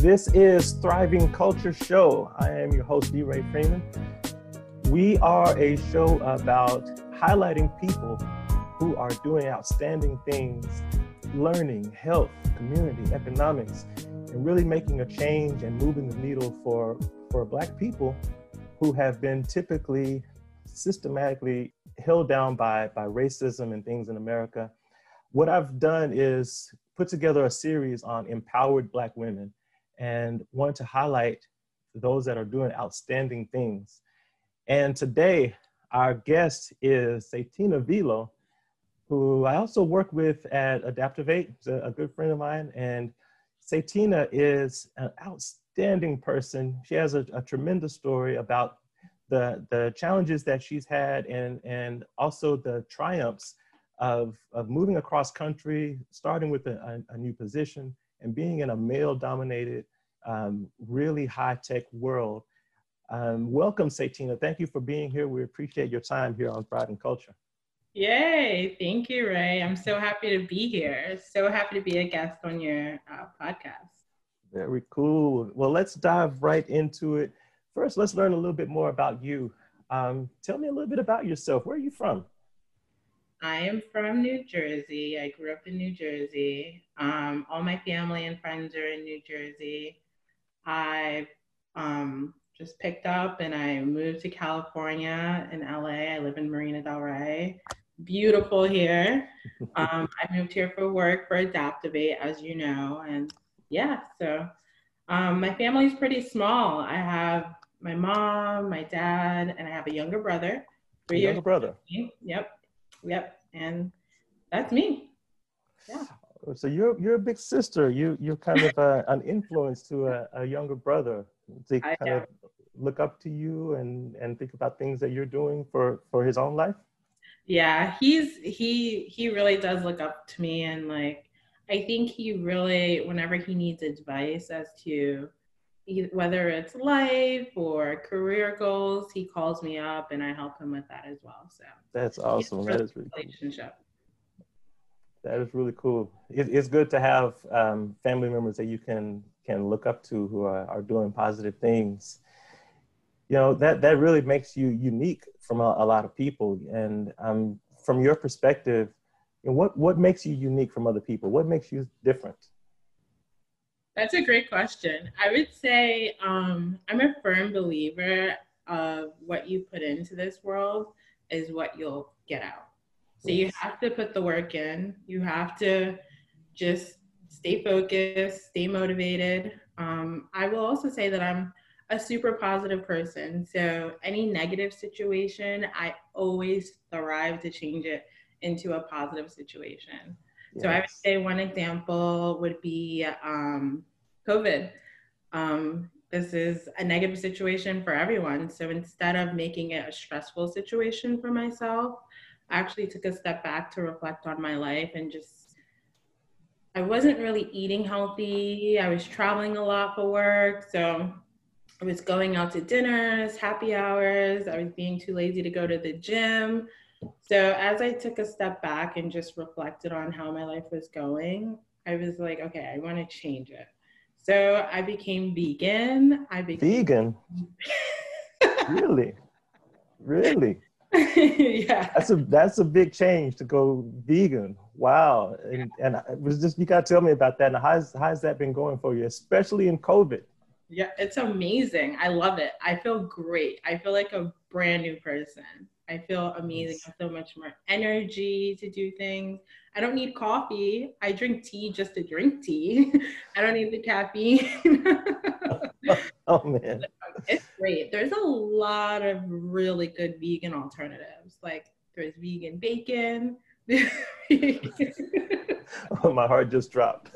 This is Thriving Culture Show. I am your host, D. Ray Freeman. We are a show about highlighting people who are doing outstanding things, learning, health, community, economics, and really making a change and moving the needle for, for Black people who have been typically systematically held down by, by racism and things in America. What I've done is put together a series on empowered Black women and wanted to highlight those that are doing outstanding things. And today, our guest is Satina Vilo, who I also work with at Adaptivate, a, a good friend of mine. And Satina is an outstanding person. She has a, a tremendous story about the, the challenges that she's had and, and also the triumphs of, of moving across country, starting with a, a, a new position and being in a male dominated, um, really high tech world. Um, welcome, Satina. Thank you for being here. We appreciate your time here on Thriving Culture. Yay. Thank you, Ray. I'm so happy to be here. So happy to be a guest on your uh, podcast. Very cool. Well, let's dive right into it. First, let's learn a little bit more about you. Um, tell me a little bit about yourself. Where are you from? I am from New Jersey. I grew up in New Jersey. Um, all my family and friends are in New Jersey. I um, just picked up and I moved to California in LA. I live in Marina Del Rey. Beautiful here. Um, I moved here for work for Adaptivate, as you know. And yeah, so um, my family's pretty small. I have my mom, my dad, and I have a younger brother. Three younger brother. Yep, yep, and that's me. Yeah. So you're you're a big sister. You you're kind of a, an influence to a, a younger brother. They kind of look up to you and and think about things that you're doing for for his own life. Yeah, he's he he really does look up to me, and like I think he really, whenever he needs advice as to whether it's life or career goals, he calls me up and I help him with that as well. So that's awesome. That is really relationship. Cool. That is really cool. It, it's good to have um, family members that you can can look up to who are, are doing positive things. You know that that really makes you unique from a, a lot of people. And um, from your perspective, you know, what what makes you unique from other people? What makes you different? That's a great question. I would say um, I'm a firm believer of what you put into this world is what you'll get out. So you have to put the work in. You have to just stay focused, stay motivated. Um, I will also say that I'm a super positive person. So any negative situation, I always thrive to change it into a positive situation. Yes. So I would say one example would be um, COVID. Um, this is a negative situation for everyone. So instead of making it a stressful situation for myself, I actually took a step back to reflect on my life and just, I wasn't really eating healthy. I was traveling a lot for work. So I was going out to dinners, happy hours. I was being too lazy to go to the gym. So as I took a step back and just reflected on how my life was going, I was like, okay, I want to change it. So I became vegan. I became vegan. really, really. yeah. That's a that's a big change to go vegan. Wow. And and it was just you gotta tell me about that. And how's how's that been going for you, especially in COVID? Yeah, it's amazing. I love it. I feel great. I feel like a brand new person. I feel amazing. I feel much more energy to do things. I don't need coffee. I drink tea just to drink tea. I don't need the caffeine. oh man. It's great. There's a lot of really good vegan alternatives. Like there's vegan bacon. oh, my heart just dropped.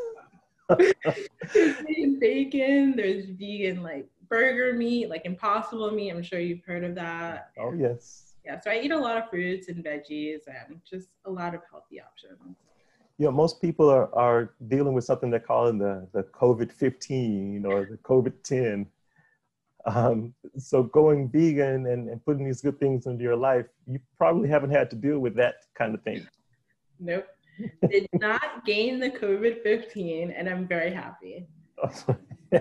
there's vegan bacon. There's vegan like burger meat, like impossible meat. I'm sure you've heard of that. Oh yes yeah, so I eat a lot of fruits and veggies and just a lot of healthy options. You know, most people are, are dealing with something they're calling the, the COVID 15 or the COVID 10. Um, so going vegan and, and putting these good things into your life, you probably haven't had to deal with that kind of thing. Nope. Did not gain the COVID 15 and I'm very happy.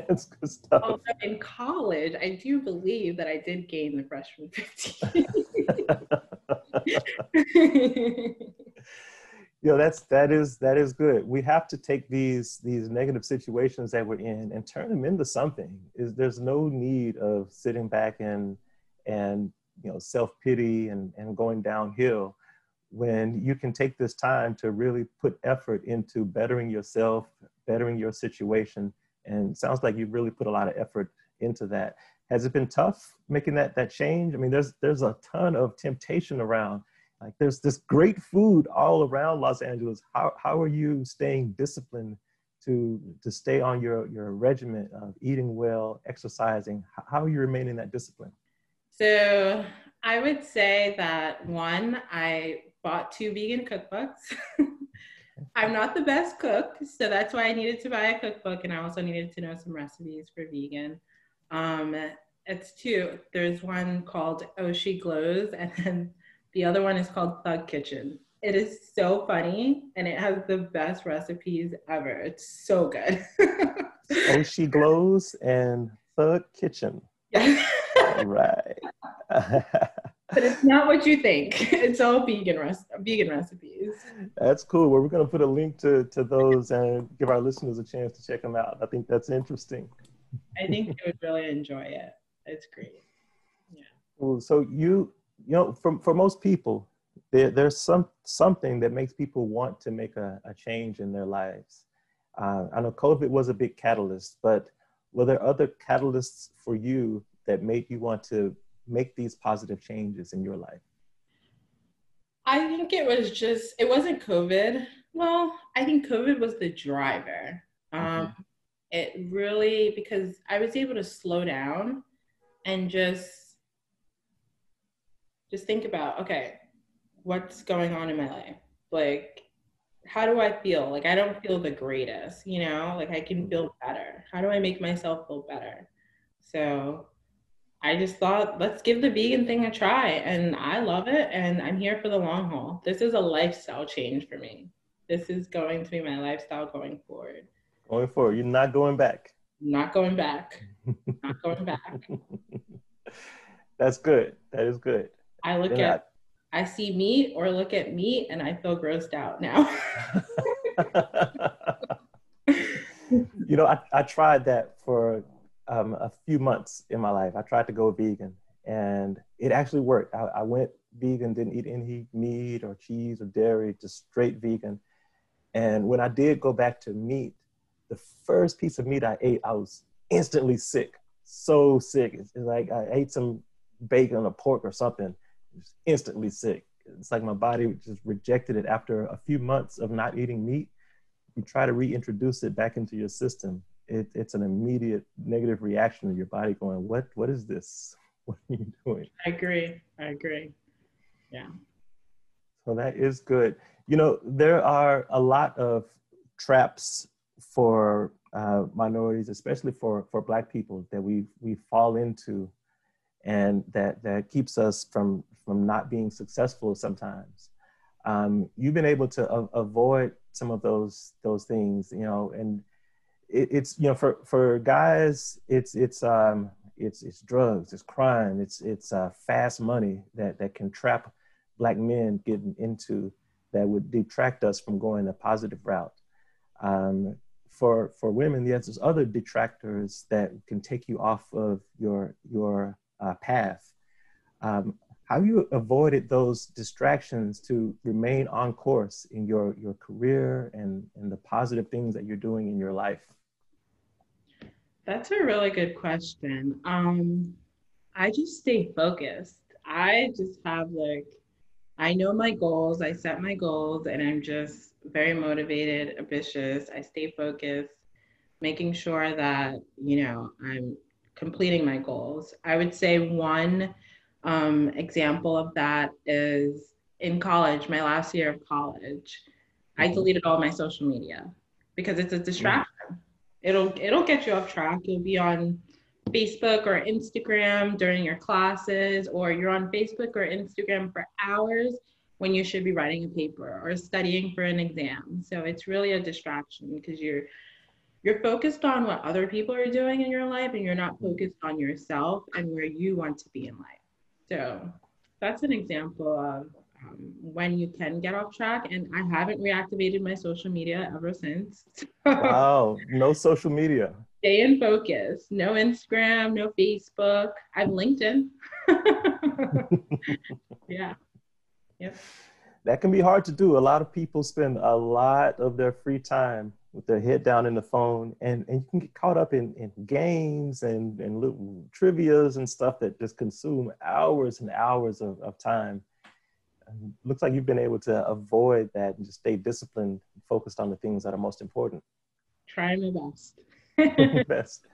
That's good stuff. Although in college, I do believe that I did gain the freshman 15. you know that's that is that is good we have to take these these negative situations that we're in and turn them into something is there's no need of sitting back and and you know self-pity and and going downhill when you can take this time to really put effort into bettering yourself bettering your situation and sounds like you've really put a lot of effort into that has it been tough making that that change i mean there's there's a ton of temptation around like there's this great food all around Los Angeles. How, how are you staying disciplined to, to stay on your, your regimen of eating well, exercising? How are you remaining that discipline? So I would say that one, I bought two vegan cookbooks. I'm not the best cook, so that's why I needed to buy a cookbook, and I also needed to know some recipes for vegan. Um, it's two. There's one called Oh She Glows, and then the other one is called Thug Kitchen. It is so funny and it has the best recipes ever. It's so good. oh, she glows and Thug Kitchen. Yeah. right. but it's not what you think. It's all vegan vegan recipes. That's cool. Well, we're going to put a link to, to those and give our listeners a chance to check them out. I think that's interesting. I think they would really enjoy it. It's great. Yeah. Well, so you you know, for, for most people, there, there's some something that makes people want to make a, a change in their lives. Uh, I know COVID was a big catalyst, but were there other catalysts for you that made you want to make these positive changes in your life? I think it was just, it wasn't COVID. Well, I think COVID was the driver. Um, mm-hmm. It really, because I was able to slow down and just just think about okay what's going on in my life like how do i feel like i don't feel the greatest you know like i can feel better how do i make myself feel better so i just thought let's give the vegan thing a try and i love it and i'm here for the long haul. This is a lifestyle change for me. This is going to be my lifestyle going forward. Going forward you're not going back. Not going back. Not going back. That's good. That is good. I look at, I see meat or look at meat and I feel grossed out now. you know, I, I tried that for um, a few months in my life. I tried to go vegan and it actually worked. I, I went vegan, didn't eat any meat or cheese or dairy, just straight vegan. And when I did go back to meat, the first piece of meat I ate, I was instantly sick. So sick. It's, it's like I ate some bacon or pork or something just instantly sick. It's like my body just rejected it after a few months of not eating meat. You try to reintroduce it back into your system. It, it's an immediate negative reaction of your body going, "What? What is this? What are you doing?" I agree. I agree. Yeah. So that is good. You know, there are a lot of traps for uh, minorities, especially for for Black people, that we we fall into and that that keeps us from from not being successful sometimes. Um, you've been able to a- avoid some of those those things, you know, and it, it's you know for for guys, it's it's um it's it's drugs, it's crime, it's it's uh, fast money that that can trap black men getting into that would detract us from going a positive route. Um, for for women, yes, there's other detractors that can take you off of your your uh, path. Um, how you avoided those distractions to remain on course in your, your career and, and the positive things that you're doing in your life? That's a really good question. Um, I just stay focused. I just have like, I know my goals, I set my goals, and I'm just very motivated, ambitious. I stay focused, making sure that, you know, I'm completing my goals. I would say one um, example of that is in college, my last year of college, I mm-hmm. deleted all my social media because it's a distraction. It'll it'll get you off track. You'll be on Facebook or Instagram during your classes, or you're on Facebook or Instagram for hours when you should be writing a paper or studying for an exam. So it's really a distraction because you're you're focused on what other people are doing in your life and you're not focused on yourself and where you want to be in life. So that's an example of um, when you can get off track. And I haven't reactivated my social media ever since. wow, no social media. Stay in focus. No Instagram, no Facebook. I'm LinkedIn. yeah. Yep. That can be hard to do. A lot of people spend a lot of their free time with their head down in the phone and, and you can get caught up in, in games and, and little trivias and stuff that just consume hours and hours of, of time. Looks like you've been able to avoid that and just stay disciplined, focused on the things that are most important. Try my best. best.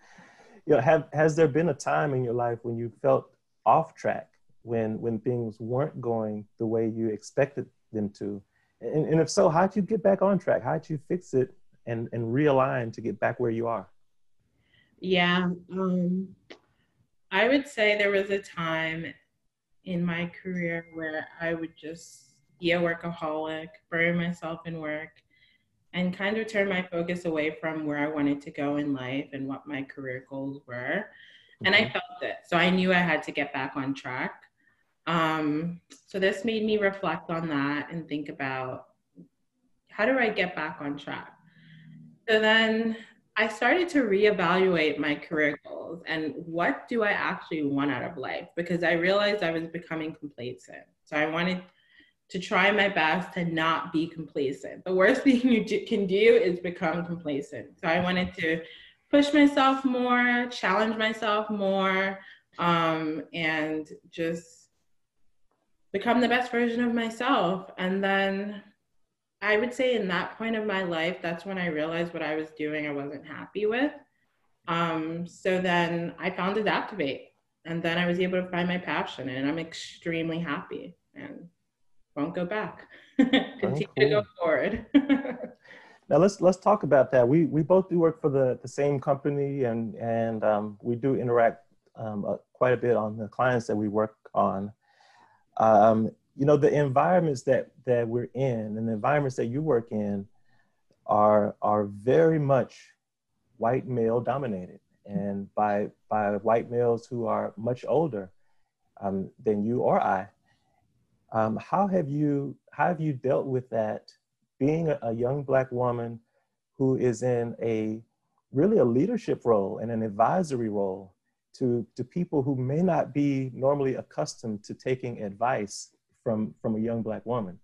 You know, have, has there been a time in your life when you felt off track, when, when things weren't going the way you expected them to? And, and if so, how'd you get back on track? How'd you fix it and and realign to get back where you are? Yeah, um, I would say there was a time in my career where I would just be a workaholic, bury myself in work, and kind of turn my focus away from where I wanted to go in life and what my career goals were. And I felt it. So I knew I had to get back on track. Um, so this made me reflect on that and think about how do I get back on track? So then I started to reevaluate my career goals and what do I actually want out of life because I realized I was becoming complacent. So I wanted to try my best to not be complacent. The worst thing you can do is become complacent. So I wanted to push myself more, challenge myself more, um, and just become the best version of myself. And then I would say in that point of my life, that's when I realized what I was doing I wasn't happy with. Um, so then I found Adaptivate and then I was able to find my passion and I'm extremely happy and won't go back. Continue oh, cool. to go forward. now let's let's talk about that. We we both do work for the, the same company and and um, we do interact um, uh, quite a bit on the clients that we work on. Um, you know the environments that that we're in and the environments that you work in are are very much white male dominated and by by white males who are much older um, than you or I. Um, how have you how have you dealt with that being a, a young black woman who is in a really a leadership role and an advisory role to, to people who may not be normally accustomed to taking advice from from a young black woman.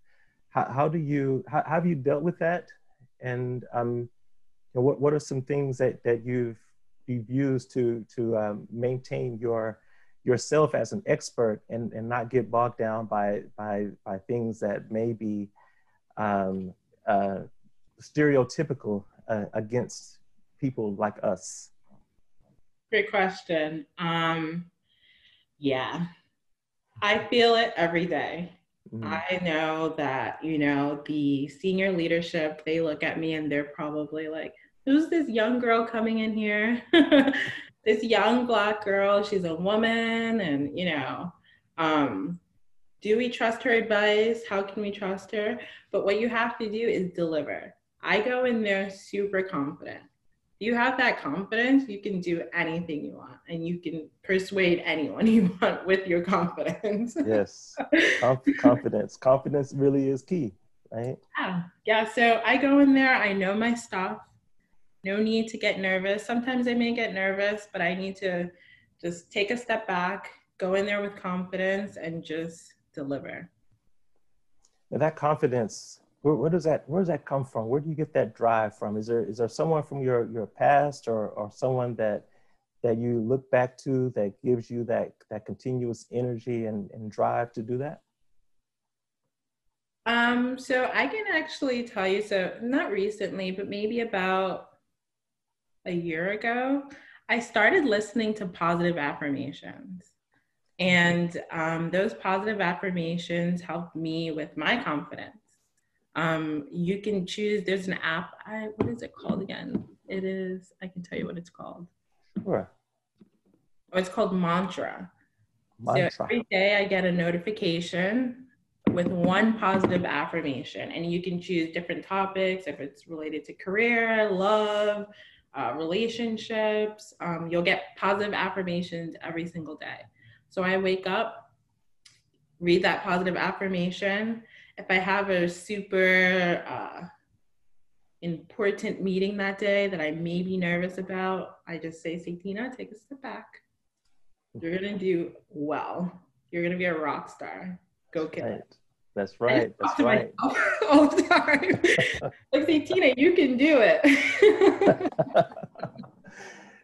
How, how do you how, how, have you dealt with that? And um, you know, what what are some things that that you've you've used to to um, maintain your yourself as an expert and, and not get bogged down by by by things that may be um, uh, stereotypical uh, against people like us? Great question. Um, yeah, I feel it every day. Mm-hmm. I know that, you know, the senior leadership, they look at me and they're probably like, who's this young girl coming in here? this young black girl, she's a woman, and, you know, um, do we trust her advice? How can we trust her? But what you have to do is deliver. I go in there super confident you have that confidence, you can do anything you want and you can persuade anyone you want with your confidence. yes. confidence. Confidence really is key, right? Yeah. Yeah. So I go in there, I know my stuff. No need to get nervous. Sometimes I may get nervous, but I need to just take a step back, go in there with confidence and just deliver. And that confidence where, where does that where does that come from? Where do you get that drive from? Is there is there someone from your your past or or someone that that you look back to that gives you that that continuous energy and, and drive to do that? Um, so I can actually tell you, so not recently, but maybe about a year ago, I started listening to positive affirmations. And um, those positive affirmations helped me with my confidence. Um, you can choose, there's an app, I, what is it called again? It is, I can tell you what it's called. Sure. Oh, it's called Mantra. Mantra. So every day I get a notification with one positive affirmation, and you can choose different topics if it's related to career, love, uh, relationships. Um, you'll get positive affirmations every single day. So I wake up, read that positive affirmation. If I have a super uh, important meeting that day that I may be nervous about, I just say, Tina, take a step back. You're gonna do well. You're gonna be a rock star. Go get right. it. That's right. That's right. All the time. like say, Tina, you can do it.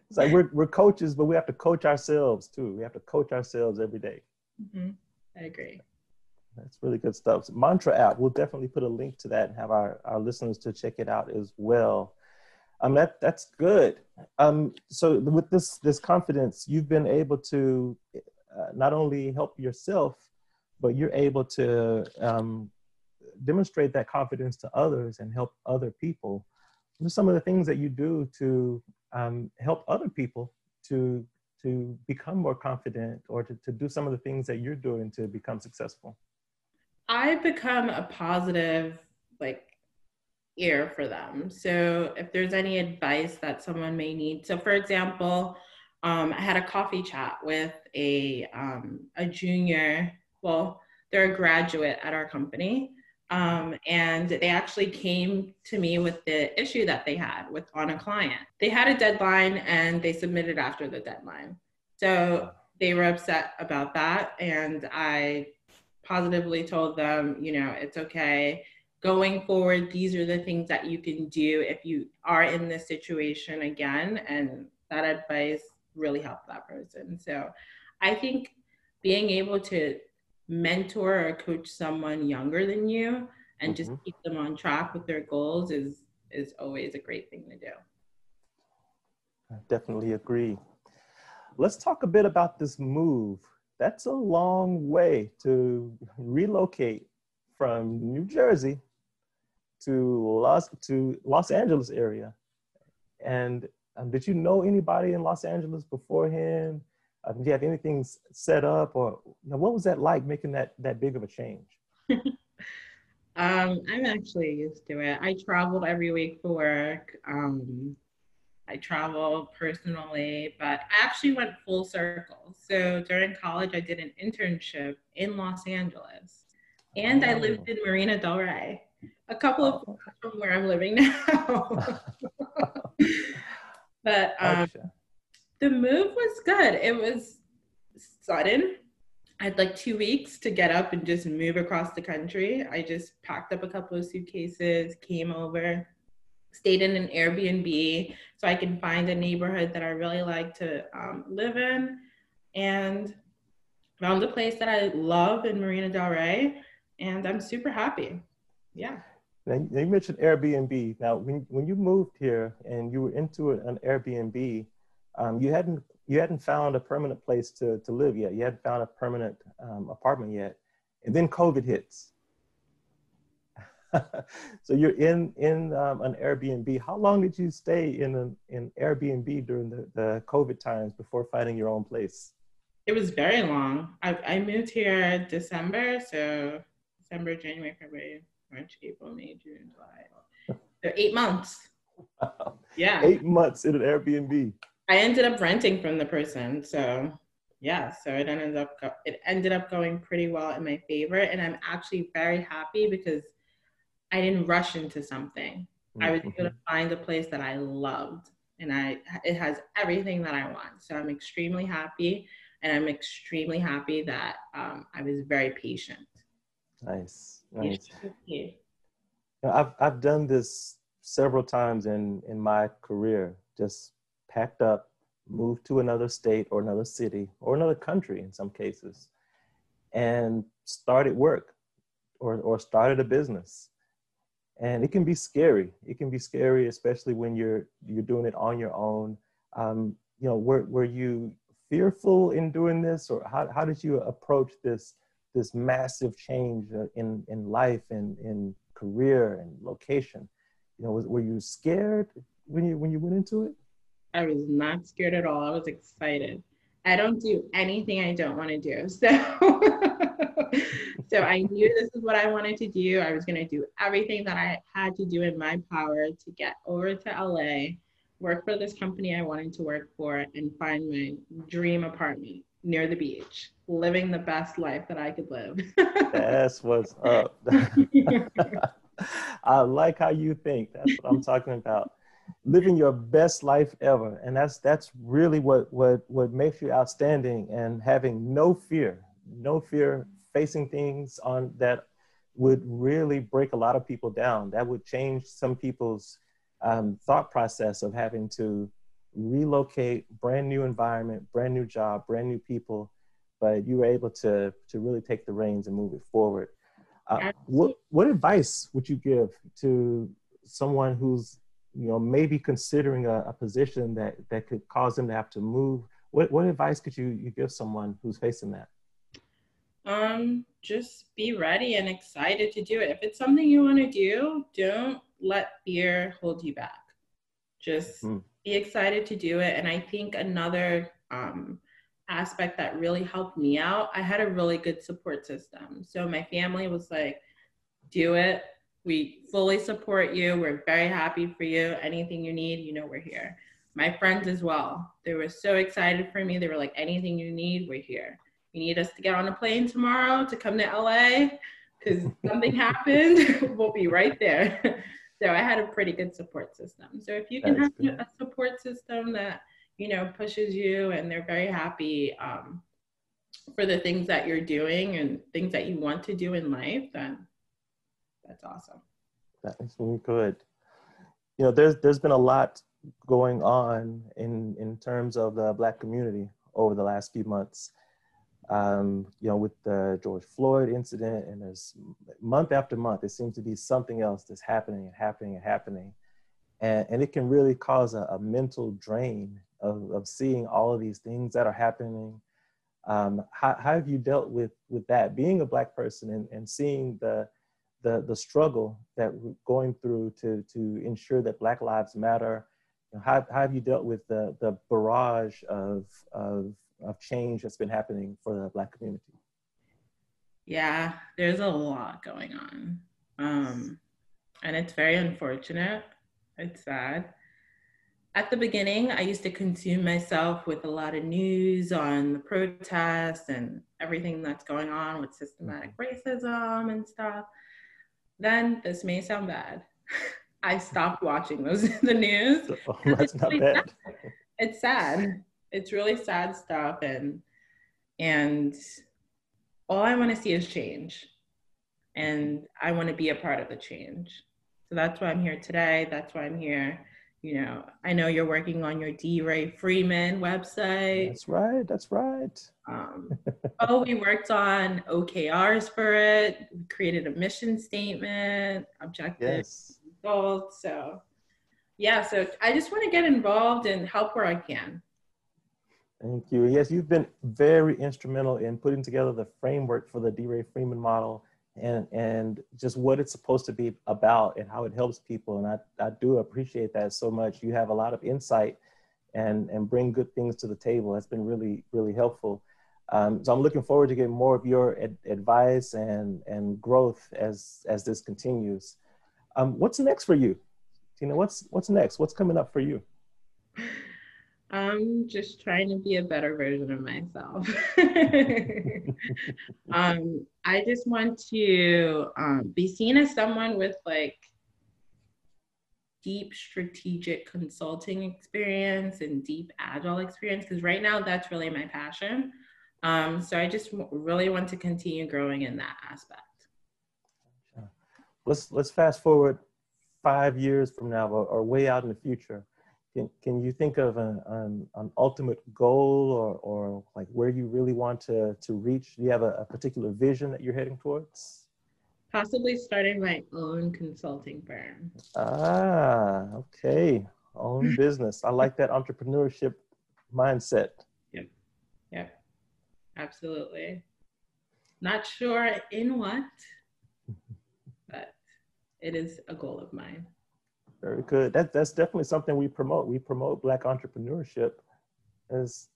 it's like we're we're coaches, but we have to coach ourselves too. We have to coach ourselves every day. Mm-hmm. I agree. That's really good stuff. Mantra app, we'll definitely put a link to that and have our, our listeners to check it out as well. Um, that that's good. Um, so with this this confidence, you've been able to uh, not only help yourself, but you're able to um, demonstrate that confidence to others and help other people. What are some of the things that you do to um, help other people to to become more confident or to, to do some of the things that you're doing to become successful? I've become a positive like ear for them. So if there's any advice that someone may need, so for example, um, I had a coffee chat with a um, a junior. Well, they're a graduate at our company, um, and they actually came to me with the issue that they had with on a client. They had a deadline and they submitted after the deadline, so they were upset about that, and I positively told them, you know, it's okay. Going forward, these are the things that you can do if you are in this situation again. And that advice really helped that person. So I think being able to mentor or coach someone younger than you and just mm-hmm. keep them on track with their goals is is always a great thing to do. I definitely agree. Let's talk a bit about this move that's a long way to relocate from New Jersey to Los to Los Angeles area. And um, did you know anybody in Los Angeles beforehand? Uh, did you have anything set up, or what was that like making that that big of a change? um, I'm actually used to it. I traveled every week for work. Um, I travel personally, but I actually went full circle. So during college, I did an internship in Los Angeles, and oh. I lived in Marina Del Rey, a couple of oh. from where I'm living now. but um, the move was good. It was sudden. I had like two weeks to get up and just move across the country. I just packed up a couple of suitcases, came over stayed in an Airbnb so I can find a neighborhood that I really like to um, live in, and found a place that I love in Marina Del Rey, and I'm super happy. Yeah. Now, you mentioned Airbnb. Now, when, when you moved here and you were into an Airbnb, um, you hadn't you hadn't found a permanent place to, to live yet. You hadn't found a permanent um, apartment yet, and then COVID hits. so you're in in um, an Airbnb. How long did you stay in an in Airbnb during the, the COVID times before finding your own place? It was very long. I, I moved here December, so December, January, February, March, April, May, June, July. So eight months. Wow. Yeah. Eight months in an Airbnb. I ended up renting from the person, so yeah, so it ended up go- it ended up going pretty well in my favor, and I'm actually very happy because I didn't rush into something. Mm-hmm. I was able to mm-hmm. find a place that I loved and I it has everything that I want. So I'm extremely happy and I'm extremely happy that um, I was very patient. Nice. Nice. I've I've done this several times in in my career. Just packed up, moved to another state or another city or another country in some cases, and started work or or started a business and it can be scary. It can be scary, especially when you're you're doing it on your own. Um, you know, were were you fearful in doing this, or how how did you approach this this massive change in in life and in career and location? You know, was, were you scared when you when you went into it? I was not scared at all. I was excited. I don't do anything I don't want to do. So so I knew this is what I wanted to do. I was going to do everything that I had to do in my power to get over to LA work for this company I wanted to work for, and find my dream apartment near the beach, living the best life that I could live. That's what's up. I like how you think. That's what I'm talking about. Living your best life ever. And that's that's really what what what makes you outstanding and having no fear, no fear facing things on that would really break a lot of people down. That would change some people's um, thought process of having to relocate, brand new environment, brand new job, brand new people, but you were able to to really take the reins and move it forward. Uh, what what advice would you give to someone who's you know maybe considering a, a, position that that could cause them to have to move? What what advice could you you give someone who's facing that? Um, just be ready and excited to do it. If it's something you want to do, don't let fear hold you back. Just mm be excited to do it. And I think another um, aspect that really helped me out, I had a really good support system. So my family was like, do it. We fully support you. We're very happy for you. Anything you need, you know, we're here. My friends as well. They were so excited for me. They were like, anything you need, we're here. You need us to get on a plane tomorrow to come to LA because something happened, we'll be right there. so I had a pretty good support system. So if you can have good. a support system that you know pushes you and they're very happy um, for the things that you're doing and things that you want to do in life, then that's awesome. That is really good. You know, there's there's been a lot going on in in terms of the Black community over the last few months um, you know, with the George Floyd incident, and there's month after month, there seems to be something else that's happening and happening and happening. And, and it can really cause a, a mental drain of, of seeing all of these things that are happening. Um, how, how have you dealt with, with that, being a Black person and, and seeing the, the, the struggle that we're going through to, to ensure that Black lives matter? How, how have you dealt with the, the barrage of, of of change that's been happening for the Black community? Yeah, there's a lot going on. Um, and it's very unfortunate. It's sad. At the beginning, I used to consume myself with a lot of news on the protests and everything that's going on with systematic mm-hmm. racism and stuff. Then this may sound bad. I stopped watching those the news. Oh, that's not bad. It's sad it's really sad stuff and and all I want to see is change. And I want to be a part of the change. So that's why I'm here today. That's why I'm here. You know, I know you're working on your D. Ray Freeman website. That's right. That's right. Um, oh, we worked on OKRs for it. We created a mission statement, objectives, yes. results. So, yeah. So I just want to get involved and help where I can. Thank you. Yes, you've been very instrumental in putting together the framework for the D. Ray Freeman model and, and just what it's supposed to be about and how it helps people. And I, I do appreciate that so much. You have a lot of insight and, and bring good things to the table. That's been really, really helpful. Um, so I'm looking forward to getting more of your ad- advice and, and growth as, as this continues. Um, what's next for you? Tina, what's, what's next? What's coming up for you? I'm just trying to be a better version of myself. um, I just want to um, be seen as someone with like deep strategic consulting experience and deep agile experience because right now that's really my passion. Um, so I just w- really want to continue growing in that aspect. Let's let's fast forward five years from now or, or way out in the future can, can you think of an, an, an, ultimate goal or, or like where you really want to, to reach? Do you have a, a particular vision that you're heading towards? Possibly starting my own consulting firm. Ah, okay. Own business. I like that entrepreneurship mindset. Yep. Yep. Absolutely. Not sure in what, but it is a goal of mine. Very good. That, that's definitely something we promote. We promote Black entrepreneurship as,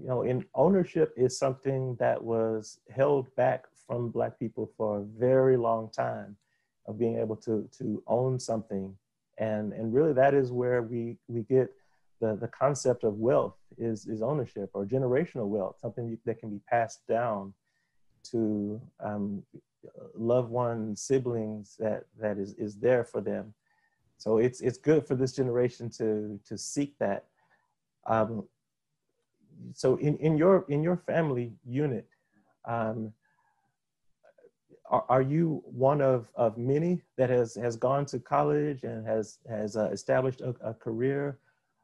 you know, in ownership is something that was held back from Black people for a very long time of being able to, to own something. And, and really that is where we, we get the, the concept of wealth is, is ownership or generational wealth, something that can be passed down to um, loved ones, siblings that, that is, is there for them. So it's, it's good for this generation to, to seek that. Um, so in, in, your, in your family unit, um, are, are you one of, of many that has, has gone to college and has, has uh, established a, a career?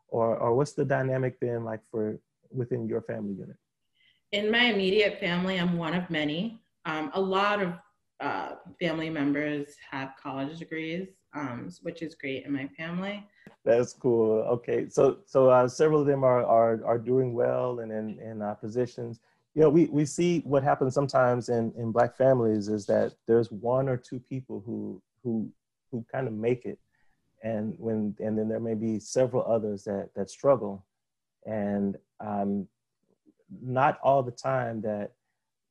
Or, or what's the dynamic been like for within your family unit? In my immediate family, I'm one of many. Um, a lot of uh, family members have college degrees, um, which is great in my family. That's cool. Okay, so so uh, several of them are are are doing well and in in uh, positions you know, we, we see what happens sometimes in, in black families is that there's one or two people who who who kind of make it and when and then there may be several others that that struggle and um, not all the time that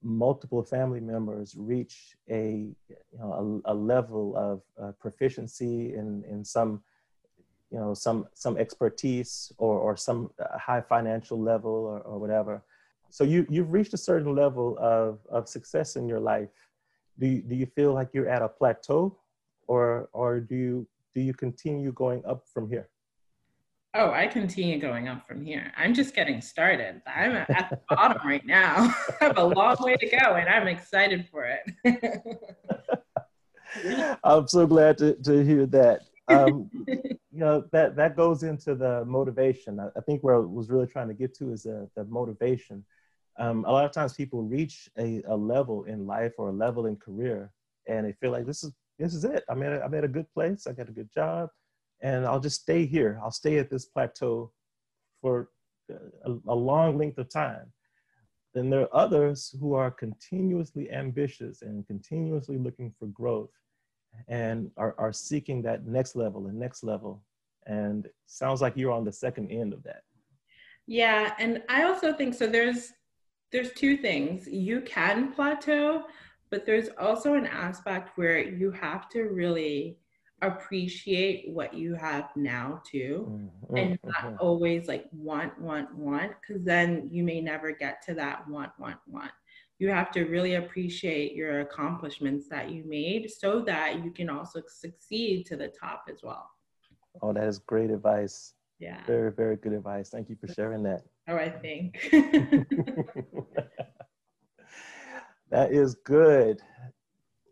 multiple family members reach a you know a, a level of uh, proficiency in in some you know some some expertise or or some uh, high financial level or, or whatever. So you you've reached a certain level of of success in your life. Do you, do you feel like you're at a plateau or or do you do you continue going up from here oh i continue going up from here. I'm just getting started. I'm at the bottom right now. I have a long way to go and i'm excited for it. I'm so glad to, to hear that. Um, you know that that goes into the motivation. I, I think where i was really trying to get to is the, the motivation. Um, a lot of times people reach a, a level in life or a level in career and they feel like this is this is it. I'm at a, I'm at a good place. I got a good job and i'll just stay here. I'll stay at this plateau for a, a long length of time. Then there are others who are continuously ambitious and continuously looking for growth and are, are seeking that next level and next level. And sounds like you're on the second end of that. Yeah and i also think so there's there's two things. You can plateau, but there's also an aspect where you have to really appreciate what you have now too mm-hmm. and not mm-hmm. always like want want want because then you may never get to that want want want you have to really appreciate your accomplishments that you made so that you can also succeed to the top as well oh that is great advice yeah very very good advice thank you for sharing that Oh, I think. that is good.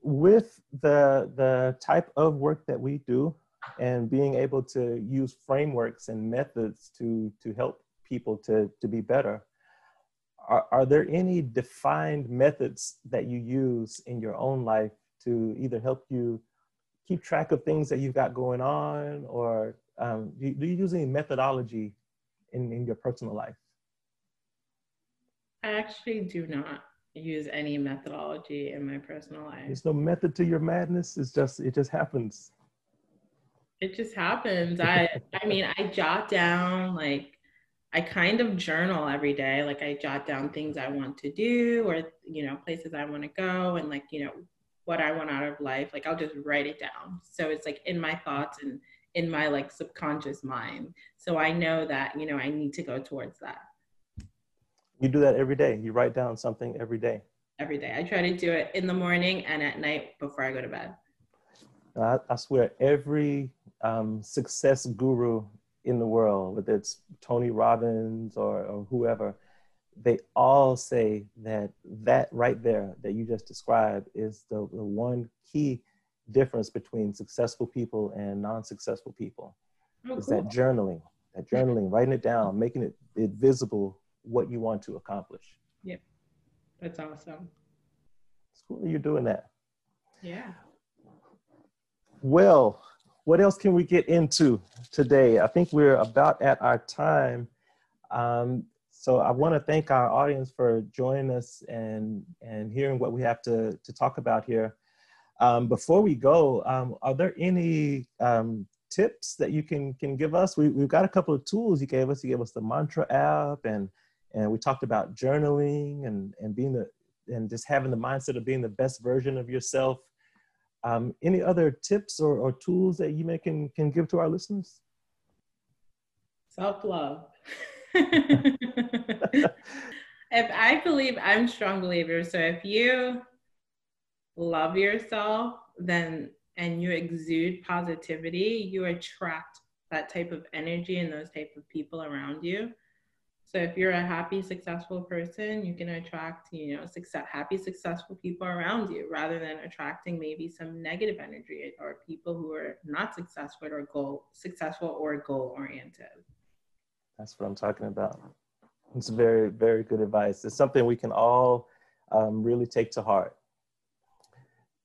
With the the type of work that we do and being able to use frameworks and methods to to help people to to be better, are, are there any defined methods that you use in your own life to either help you keep track of things that you've got going on or um, do, do you use any methodology in, in your personal life? I actually do not use any methodology in my personal life. There's no method to your madness. It's just it just happens. It just happens. I I mean I jot down like I kind of journal every day. Like I jot down things I want to do or you know places I want to go and like you know what I want out of life. Like I'll just write it down. So it's like in my thoughts and in my like subconscious mind. So I know that you know I need to go towards that. You do that every day. You write down something every day. Every day. I try to do it in the morning and at night before I go to bed. I, I swear, every um, success guru in the world, whether it's Tony Robbins or, or whoever, they all say that that right there that you just described is the, the one key difference between successful people and non-successful people. Oh, is cool. that journaling, that journaling, writing it down, making it, it visible what you want to accomplish. Yep. That's awesome. It's cool you're doing that. Yeah. Well, what else can we get into today? I think we're about at our time. Um, so I want to thank our audience for joining us and, and hearing what we have to, to talk about here. Um, before we go, um, are there any um, tips that you can, can give us? We, we've got a couple of tools you gave us. You gave us the Mantra app and and we talked about journaling and and being the and just having the mindset of being the best version of yourself um, any other tips or, or tools that you may can can give to our listeners Self love. if I believe, I'm strong believer. So if you love yourself, then and you exude positivity, you attract that type of energy and those type of people around you. So if you're a happy, successful person, you can attract, you know, success, happy, successful people around you rather than attracting maybe some negative energy or people who are not successful or goal successful or goal oriented. That's what I'm talking about. It's very, very good advice. It's something we can all um, really take to heart.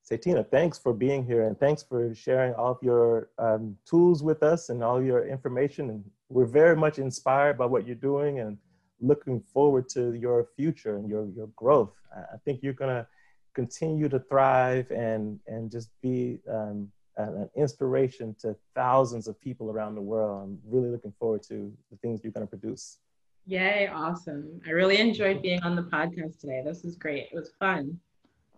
Say, Tina, thanks for being here and thanks for sharing all of your um, tools with us and all your information. And we're very much inspired by what you're doing and looking forward to your future and your, your growth. I think you're going to continue to thrive and, and just be um, an inspiration to thousands of people around the world. I'm really looking forward to the things you're going to produce. Yay, awesome. I really enjoyed being on the podcast today. This is great. It was fun.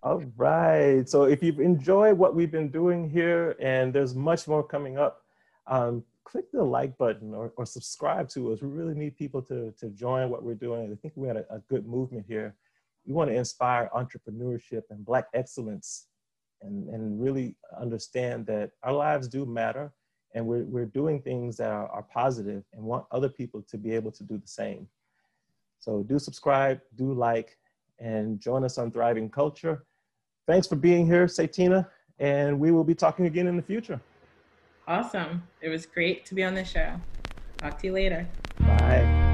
All right. So if you've enjoyed what we've been doing here, and there's much more coming up, um, click the like button or, or subscribe to us. We really need people to, to join what we're doing. I think we had a, a good movement here. We want to inspire entrepreneurship and Black excellence and, and really understand that our lives do matter and we're, we're doing things that are, are positive and want other people to be able to do the same. So do subscribe, do like, and join us on Thriving Culture. Thanks for being here, Saytina, and we will be talking again in the future. Awesome. It was great to be on the show. Talk to you later. Bye.